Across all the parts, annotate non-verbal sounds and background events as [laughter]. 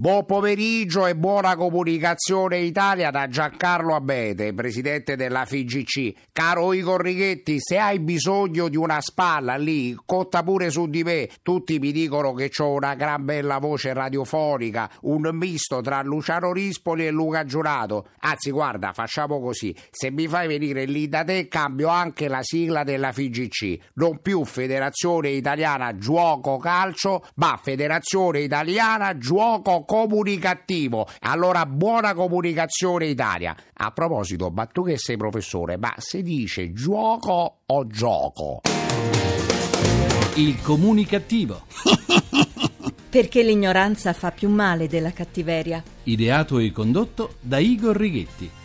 Buon pomeriggio e buona comunicazione Italia da Giancarlo Abete, presidente della FIGC. Caro Igor Righetti, se hai bisogno di una spalla lì, conta pure su di me. Tutti mi dicono che ho una gran bella voce radiofonica, un misto tra Luciano Rispoli e Luca Giurato. Anzi, guarda, facciamo così. Se mi fai venire lì da te, cambio anche la sigla della FIGC. Non più Federazione Italiana Giuoco Calcio, ma Federazione Italiana Giuoco comunicativo. Allora, buona comunicazione Italia. A proposito, ma tu che sei professore, ma si dice gioco o gioco? Il comunicativo. [laughs] Perché l'ignoranza fa più male della cattiveria. Ideato e condotto da Igor Righetti.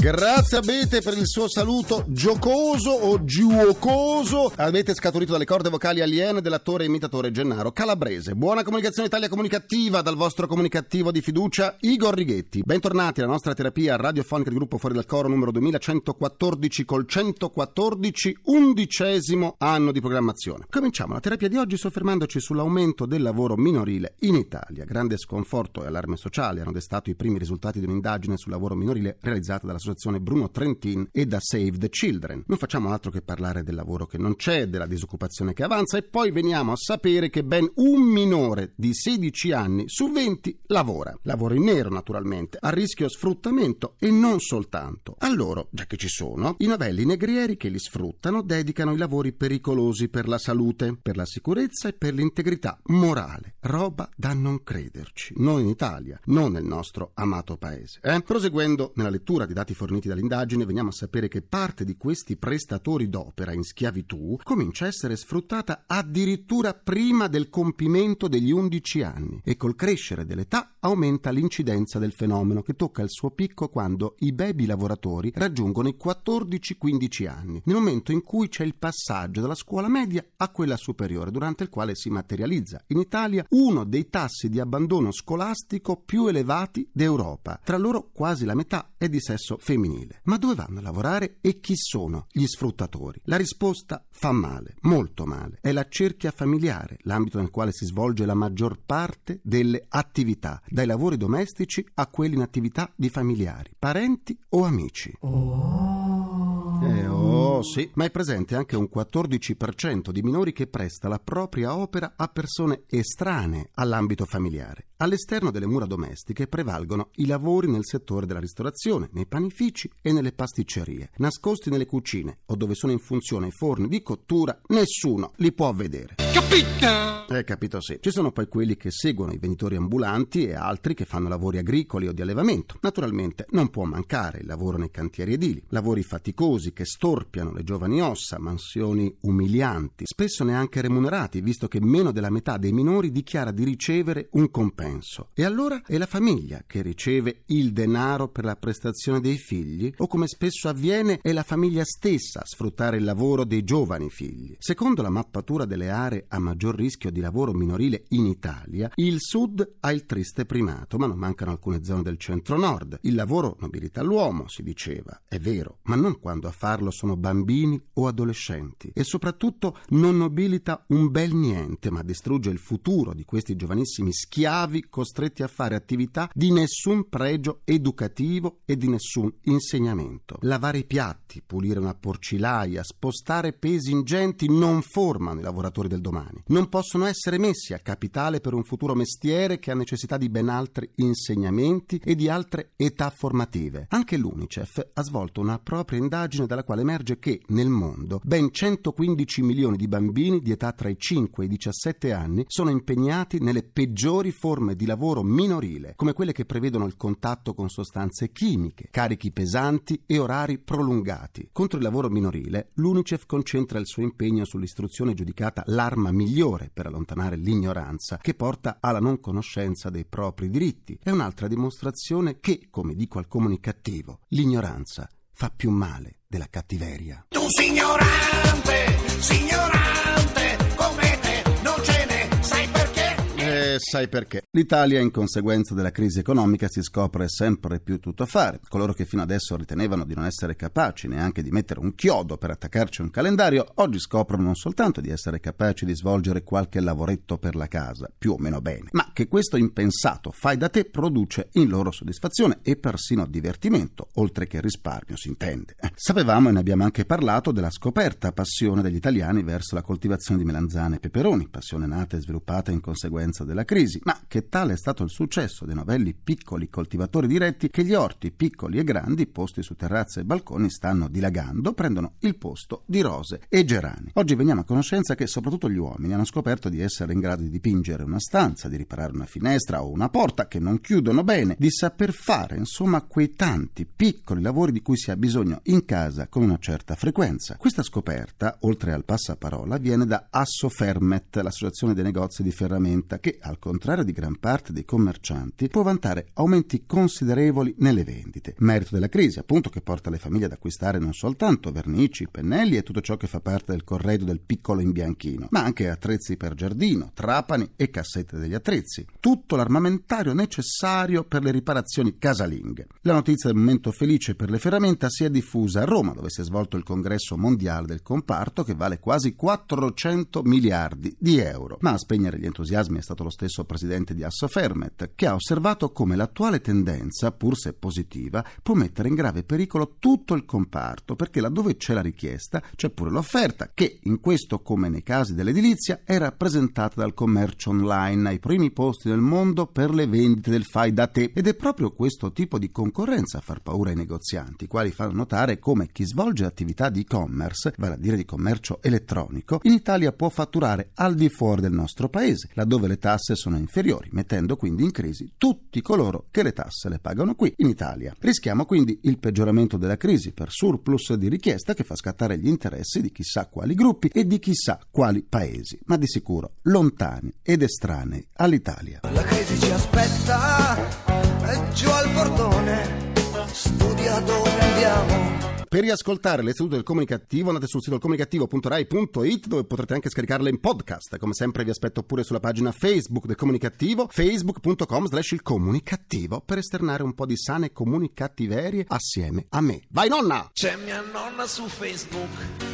Grazie Abete per il suo saluto giocoso o giuocoso. Avete scaturito dalle corde vocali aliene dell'attore e imitatore Gennaro Calabrese. Buona comunicazione Italia comunicativa dal vostro comunicativo di fiducia Igor Righetti. Bentornati alla nostra terapia radiofonica di gruppo Fuori dal Coro numero 2114 col 114 undicesimo anno di programmazione. Cominciamo la terapia di oggi soffermandoci sull'aumento del lavoro minorile in Italia. Grande sconforto e allarme sociale hanno destato i primi risultati di un'indagine sul lavoro minorile realizzata dalla dall'associazione Bruno Trentin e da Save the Children. Non facciamo altro che parlare del lavoro che non c'è, della disoccupazione che avanza e poi veniamo a sapere che ben un minore di 16 anni su 20 lavora. Lavoro in nero naturalmente, a rischio sfruttamento e non soltanto. A loro, già che ci sono, i novelli negrieri che li sfruttano dedicano i lavori pericolosi per la salute, per la sicurezza e per l'integrità morale. Roba da non crederci. Noi in Italia, non nel nostro amato paese. Eh? Proseguendo nella lettura di dati forniti dall'indagine veniamo a sapere che parte di questi prestatori d'opera in schiavitù comincia a essere sfruttata addirittura prima del compimento degli 11 anni e col crescere dell'età aumenta l'incidenza del fenomeno che tocca il suo picco quando i baby lavoratori raggiungono i 14-15 anni, nel momento in cui c'è il passaggio dalla scuola media a quella superiore, durante il quale si materializza in Italia uno dei tassi di abbandono scolastico più elevati d'Europa. Tra loro quasi la metà è di sesso. Ma dove vanno a lavorare e chi sono gli sfruttatori? La risposta fa male, molto male. È la cerchia familiare, l'ambito nel quale si svolge la maggior parte delle attività, dai lavori domestici a quelli in attività di familiari, parenti o amici. Oh. Eh, oh, sì, ma è presente anche un 14% di minori che presta la propria opera a persone estranee all'ambito familiare. All'esterno delle mura domestiche prevalgono i lavori nel settore della ristorazione, nei panifici e nelle pasticcerie. Nascosti nelle cucine o dove sono in funzione i forni di cottura, nessuno li può vedere. Capito? Eh, capito sì. Ci sono poi quelli che seguono i venditori ambulanti e altri che fanno lavori agricoli o di allevamento. Naturalmente non può mancare il lavoro nei cantieri edili, lavori faticosi che storpiano le giovani ossa, mansioni umilianti, spesso neanche remunerati, visto che meno della metà dei minori dichiara di ricevere un compenso compenso. E allora è la famiglia che riceve il denaro per la prestazione dei figli o come spesso avviene è la famiglia stessa a sfruttare il lavoro dei giovani figli. Secondo la mappatura delle aree a maggior rischio di lavoro minorile in Italia, il sud ha il triste primato, ma non mancano alcune zone del centro-nord. Il lavoro nobilita l'uomo, si diceva, è vero, ma non quando a farlo sono bambini o adolescenti. E soprattutto non nobilita un bel niente, ma distrugge il futuro di questi giovanissimi schiavi costretti a fare attività di nessun pregio educativo e di nessun insegnamento. Lavare i piatti, pulire una porcilaia, spostare pesi ingenti non formano i lavoratori del domani. Non possono essere messi a capitale per un futuro mestiere che ha necessità di ben altri insegnamenti e di altre età formative. Anche l'UNICEF ha svolto una propria indagine dalla quale emerge che nel mondo ben 115 milioni di bambini di età tra i 5 e i 17 anni sono impegnati nelle peggiori forme di lavoro minorile, come quelle che prevedono il contatto con sostanze chimiche, carichi pesanti e orari prolungati. Contro il lavoro minorile, l'UNICEF concentra il suo impegno sull'istruzione giudicata l'arma migliore per allontanare l'ignoranza che porta alla non conoscenza dei propri diritti. È un'altra dimostrazione che, come dico al comunicativo, l'ignoranza fa più male della cattiveria. Tu signorante, signorante sai perché. L'Italia, in conseguenza della crisi economica, si scopre sempre più tutto fare. Coloro che fino adesso ritenevano di non essere capaci neanche di mettere un chiodo per attaccarci un calendario, oggi scoprono non soltanto di essere capaci di svolgere qualche lavoretto per la casa, più o meno bene, ma che questo impensato fai da te produce in loro soddisfazione e persino divertimento, oltre che risparmio, si intende. Eh, sapevamo e ne abbiamo anche parlato della scoperta passione degli italiani verso la coltivazione di melanzane e peperoni, passione nata e sviluppata in conseguenza della crisi, ma che tale è stato il successo dei novelli piccoli coltivatori diretti che gli orti piccoli e grandi posti su terrazze e balconi stanno dilagando, prendono il posto di rose e gerani. Oggi veniamo a conoscenza che soprattutto gli uomini hanno scoperto di essere in grado di dipingere una stanza, di riparare una finestra o una porta che non chiudono bene, di saper fare insomma quei tanti piccoli lavori di cui si ha bisogno in casa con una certa frequenza. Questa scoperta, oltre al passaparola, viene da Assofermet, l'associazione dei negozi di ferramenta, che al contrario di gran parte dei commercianti può vantare aumenti considerevoli nelle vendite. Merito della crisi, appunto, che porta le famiglie ad acquistare non soltanto vernici, pennelli e tutto ciò che fa parte del corredo del piccolo imbianchino, ma anche attrezzi per giardino, trapani e cassette degli attrezzi. Tutto l'armamentario necessario per le riparazioni casalinghe. La notizia del momento felice per le ferramenta si è diffusa a Roma, dove si è svolto il congresso mondiale del comparto che vale quasi 400 miliardi di euro. Ma a spegnere gli entusiasmi è stato lo stesso presidente di Assofermet, che ha osservato come l'attuale tendenza, pur se positiva, può mettere in grave pericolo tutto il comparto, perché laddove c'è la richiesta c'è pure l'offerta, che in questo come nei casi dell'edilizia è rappresentata dal commercio online ai primi posti nel mondo per le vendite del fai da te. Ed è proprio questo tipo di concorrenza a far paura ai negozianti, i quali fanno notare come chi svolge attività di e-commerce, vale a dire di commercio elettronico, in Italia può fatturare al di fuori del nostro paese, laddove le tasse sono inferiori, mettendo quindi in crisi tutti coloro che le tasse le pagano qui in Italia. Rischiamo quindi il peggioramento della crisi per surplus di richiesta che fa scattare gli interessi di chissà quali gruppi e di chissà quali paesi, ma di sicuro lontani ed estranei all'Italia. La crisi ci aspetta, è giù al portone, studia dove andiamo. Per riascoltare le sedute del comunicativo andate sul sito comunicativo.rai.it dove potrete anche scaricarle in podcast. Come sempre vi aspetto pure sulla pagina Facebook del comunicativo, facebook.com slash il comunicativo per esternare un po' di sane comunicattiverie assieme a me. Vai nonna! C'è mia nonna su Facebook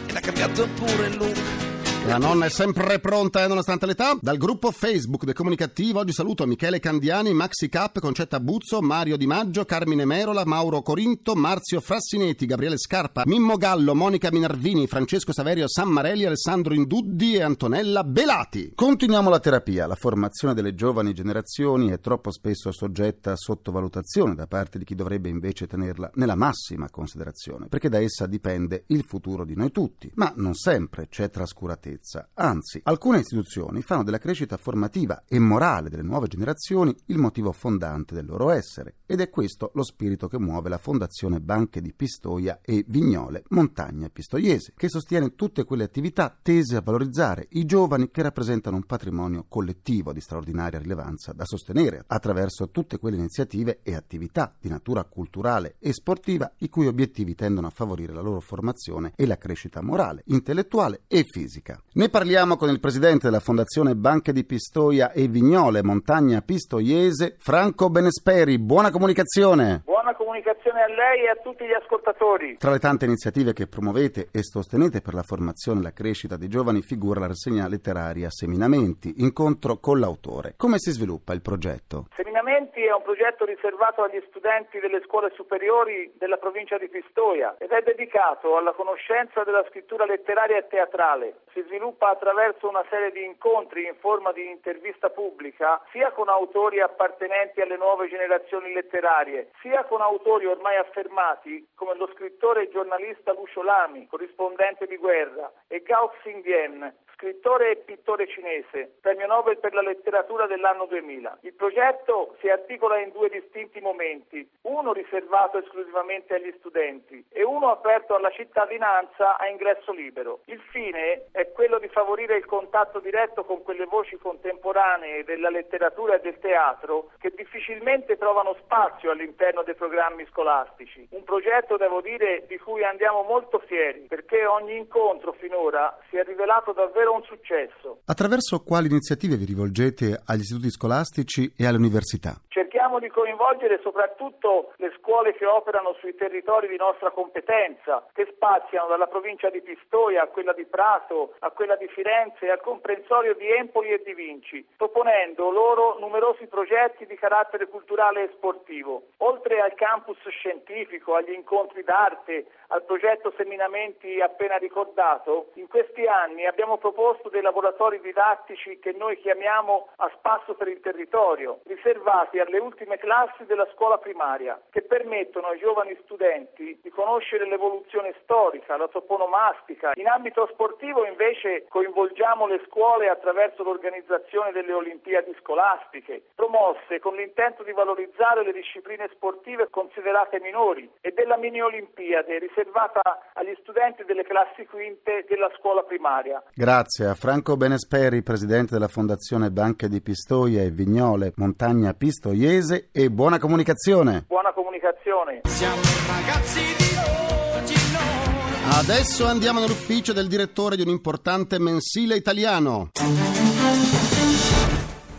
e l'ha cambiato pure look. La nonna è sempre pronta e nonostante l'età. Dal gruppo Facebook del Comunicativo oggi saluto Michele Candiani, Maxi Cap, Concetta Buzzo, Mario Di Maggio, Carmine Merola, Mauro Corinto, Marzio Frassinetti, Gabriele Scarpa, Mimmo Gallo, Monica Minervini, Francesco Saverio Sammarelli, Alessandro Induddi e Antonella Belati. Continuiamo la terapia. La formazione delle giovani generazioni è troppo spesso soggetta a sottovalutazione da parte di chi dovrebbe invece tenerla nella massima considerazione, perché da essa dipende il futuro di noi tutti. Ma non sempre c'è trascuratezza. Anzi, alcune istituzioni fanno della crescita formativa e morale delle nuove generazioni il motivo fondante del loro essere. Ed è questo lo spirito che muove la Fondazione Banche di Pistoia e Vignole Montagna Pistoiese, che sostiene tutte quelle attività tese a valorizzare i giovani che rappresentano un patrimonio collettivo di straordinaria rilevanza da sostenere attraverso tutte quelle iniziative e attività di natura culturale e sportiva i cui obiettivi tendono a favorire la loro formazione e la crescita morale, intellettuale e fisica. Ne parliamo con il presidente della Fondazione Banche di Pistoia e Vignole Montagna Pistoiese, Franco Benesperi. Buona comunicazione. Comunicazione a lei e a tutti gli ascoltatori. Tra le tante iniziative che promuovete e sostenete per la formazione e la crescita dei giovani figura la rassegna letteraria Seminamenti, incontro con l'autore. Come si sviluppa il progetto? Seminamenti è un progetto riservato agli studenti delle scuole superiori della provincia di Pistoia ed è dedicato alla conoscenza della scrittura letteraria e teatrale. Si sviluppa attraverso una serie di incontri in forma di intervista pubblica sia con autori appartenenti alle nuove generazioni letterarie, sia con autori ormai affermati come lo scrittore e giornalista Lucio Lami, corrispondente di guerra, e Gao Xingdian, scrittore e pittore cinese, premio Nobel per la letteratura dell'anno 2000. Il progetto si articola in due distinti momenti, uno riservato esclusivamente agli studenti e uno aperto alla cittadinanza a ingresso libero. Il fine è quello di favorire il contatto diretto con quelle voci contemporanee della letteratura e del teatro che difficilmente trovano spazio all'interno dei programmi scolastici. Un progetto, devo dire, di cui andiamo molto fieri perché ogni incontro finora si è rivelato davvero un successo. Attraverso quali iniziative vi rivolgete agli istituti scolastici e alle università? Cerchiamo di coinvolgere soprattutto le scuole che operano sui territori di nostra competenza, che spaziano dalla provincia di Pistoia a quella di Prato, a quella di Firenze e al comprensorio di Empoli e di Vinci, proponendo loro numerosi progetti di carattere culturale e sportivo. Oltre al campus scientifico, agli incontri d'arte, al progetto Seminamenti appena ricordato, in questi anni abbiamo proposto dei laboratori didattici che noi chiamiamo a spasso per il territorio, riservati alle ultime classi della scuola primaria, che permettono ai giovani studenti di conoscere l'evoluzione storica, la toponomastica. In ambito sportivo invece coinvolgiamo le scuole attraverso l'organizzazione delle Olimpiadi scolastiche, promosse con l'intento di valorizzare le discipline sportive considerate minori e della mini Olimpiade riservata agli studenti delle classi quinte della scuola primaria. Grazie a Franco Benesperi, presidente della Fondazione Banche di Pistoia e Vignole, Montagna Pistoiese e buona comunicazione. Buona comunicazione. Siamo ragazzi di oggi noi. Adesso andiamo nell'ufficio del direttore di un importante mensile italiano.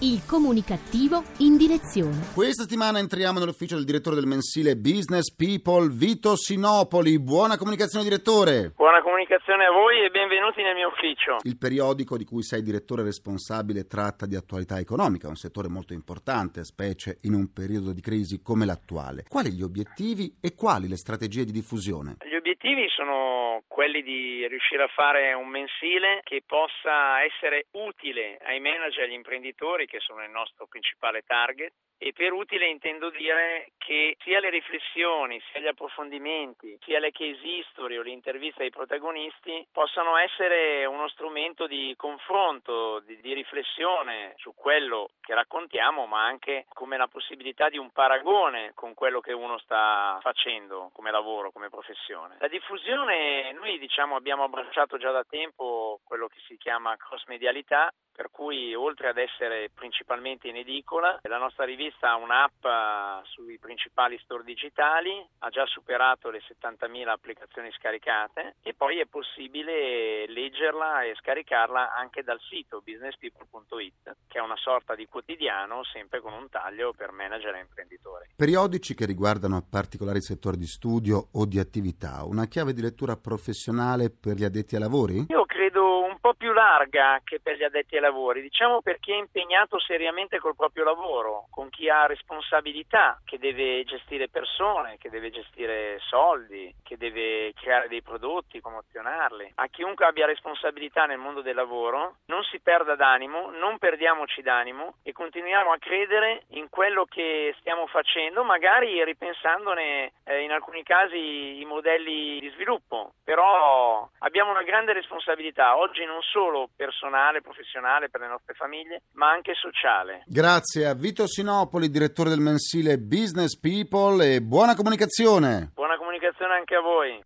Il comunicativo in direzione. Questa settimana entriamo nell'ufficio del direttore del mensile Business People, Vito Sinopoli. Buona comunicazione, direttore. Buona comunicazione a voi e benvenuti nel mio ufficio. Il periodico di cui sei direttore responsabile tratta di attualità economica, un settore molto importante, specie in un periodo di crisi come l'attuale. Quali gli obiettivi e quali le strategie di diffusione? Gli obiettivi sono quelli di riuscire a fare un mensile che possa essere utile ai manager e agli imprenditori che sono il nostro principale target e per utile intendo dire che sia le riflessioni, sia gli approfondimenti, sia le case history o le interviste ai protagonisti possano essere uno strumento di confronto, di, di riflessione su quello che raccontiamo, ma anche come la possibilità di un paragone con quello che uno sta facendo come lavoro, come professione. La diffusione, noi diciamo abbiamo abbracciato già da tempo quello che si chiama cross medialità, per cui oltre ad essere principalmente in edicola, la nostra rivista ha un'app eh, sui principali store digitali, ha già superato le 70.000 applicazioni scaricate e poi è possibile leggerla e scaricarla anche dal sito businesspeople.it, che è una sorta di quotidiano sempre con un taglio per manager e imprenditori. Periodici che riguardano particolari settori di studio o di attività, una chiave di lettura professionale per gli addetti ai lavori? Io credo un po' più larga che per gli addetti ai lavori, diciamo per chi è impegnato seriamente col proprio lavoro, con chi ha responsabilità, che deve gestire persone, che deve gestire soldi, che deve creare dei prodotti, promozionarli. A chiunque abbia responsabilità nel mondo del lavoro, non si perda d'animo, non perdiamoci d'animo e continuiamo a credere in quello che stiamo facendo, magari ripensandone eh, in alcuni casi i modelli di sviluppo, però abbiamo una grande responsabilità oggi non solo personale, professionale per le nostre famiglie, ma anche sociale. Grazie a Vito Sinopoli, direttore del mensile Business People e buona comunicazione. Buona comunicazione anche a voi.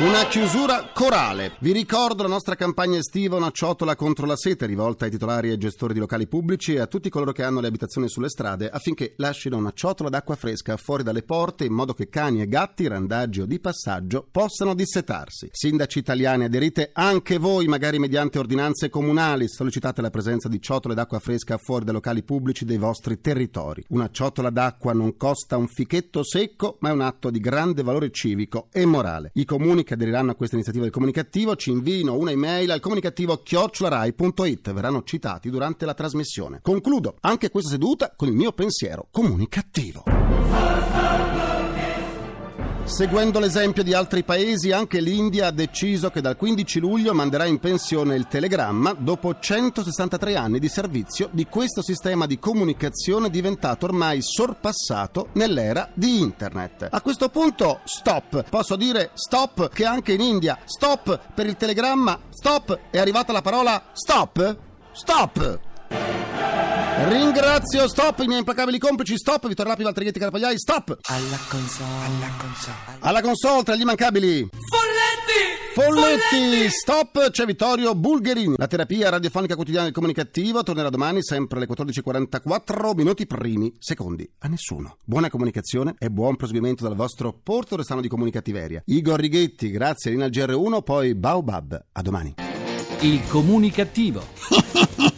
Una chiusura corale. Vi ricordo la nostra campagna estiva Una ciotola contro la sete, rivolta ai titolari e gestori di locali pubblici e a tutti coloro che hanno le abitazioni sulle strade, affinché lasciano una ciotola d'acqua fresca fuori dalle porte in modo che cani e gatti, randaggi o di passaggio, possano dissetarsi. Sindaci italiani, aderite anche voi, magari mediante ordinanze comunali, sollecitate la presenza di ciotole d'acqua fresca fuori dai locali pubblici dei vostri territori. Una ciotola d'acqua non costa un fichetto secco, ma è un atto di grande valore civico e morale. I comuni che aderiranno a questa iniziativa del comunicativo ci invino una email al comunicativo chiocciolarai.it verranno citati durante la trasmissione. Concludo anche questa seduta con il mio pensiero comunicativo. Seguendo l'esempio di altri paesi, anche l'India ha deciso che dal 15 luglio manderà in pensione il telegramma dopo 163 anni di servizio di questo sistema di comunicazione diventato ormai sorpassato nell'era di internet. A questo punto, stop. Posso dire stop che anche in India, stop per il telegramma, stop, è arrivata la parola stop? Stop! Ringrazio Stop, i miei implacabili complici Stop, Vittorio Lapi, Valtrighetti, Carapagliai Stop! Alla console, alla console. Alla console tra gli immancabili Folletti! Folletti, stop, c'è Vittorio Bulgherini. La terapia radiofonica quotidiana del comunicativo tornerà domani sempre alle 14.44, minuti primi, secondi a nessuno. Buona comunicazione e buon proseguimento dal vostro Porto Restano di Comunicativeria. Igor Righetti, grazie Rina GR1, poi Baobab. A domani. Il comunicativo. [laughs]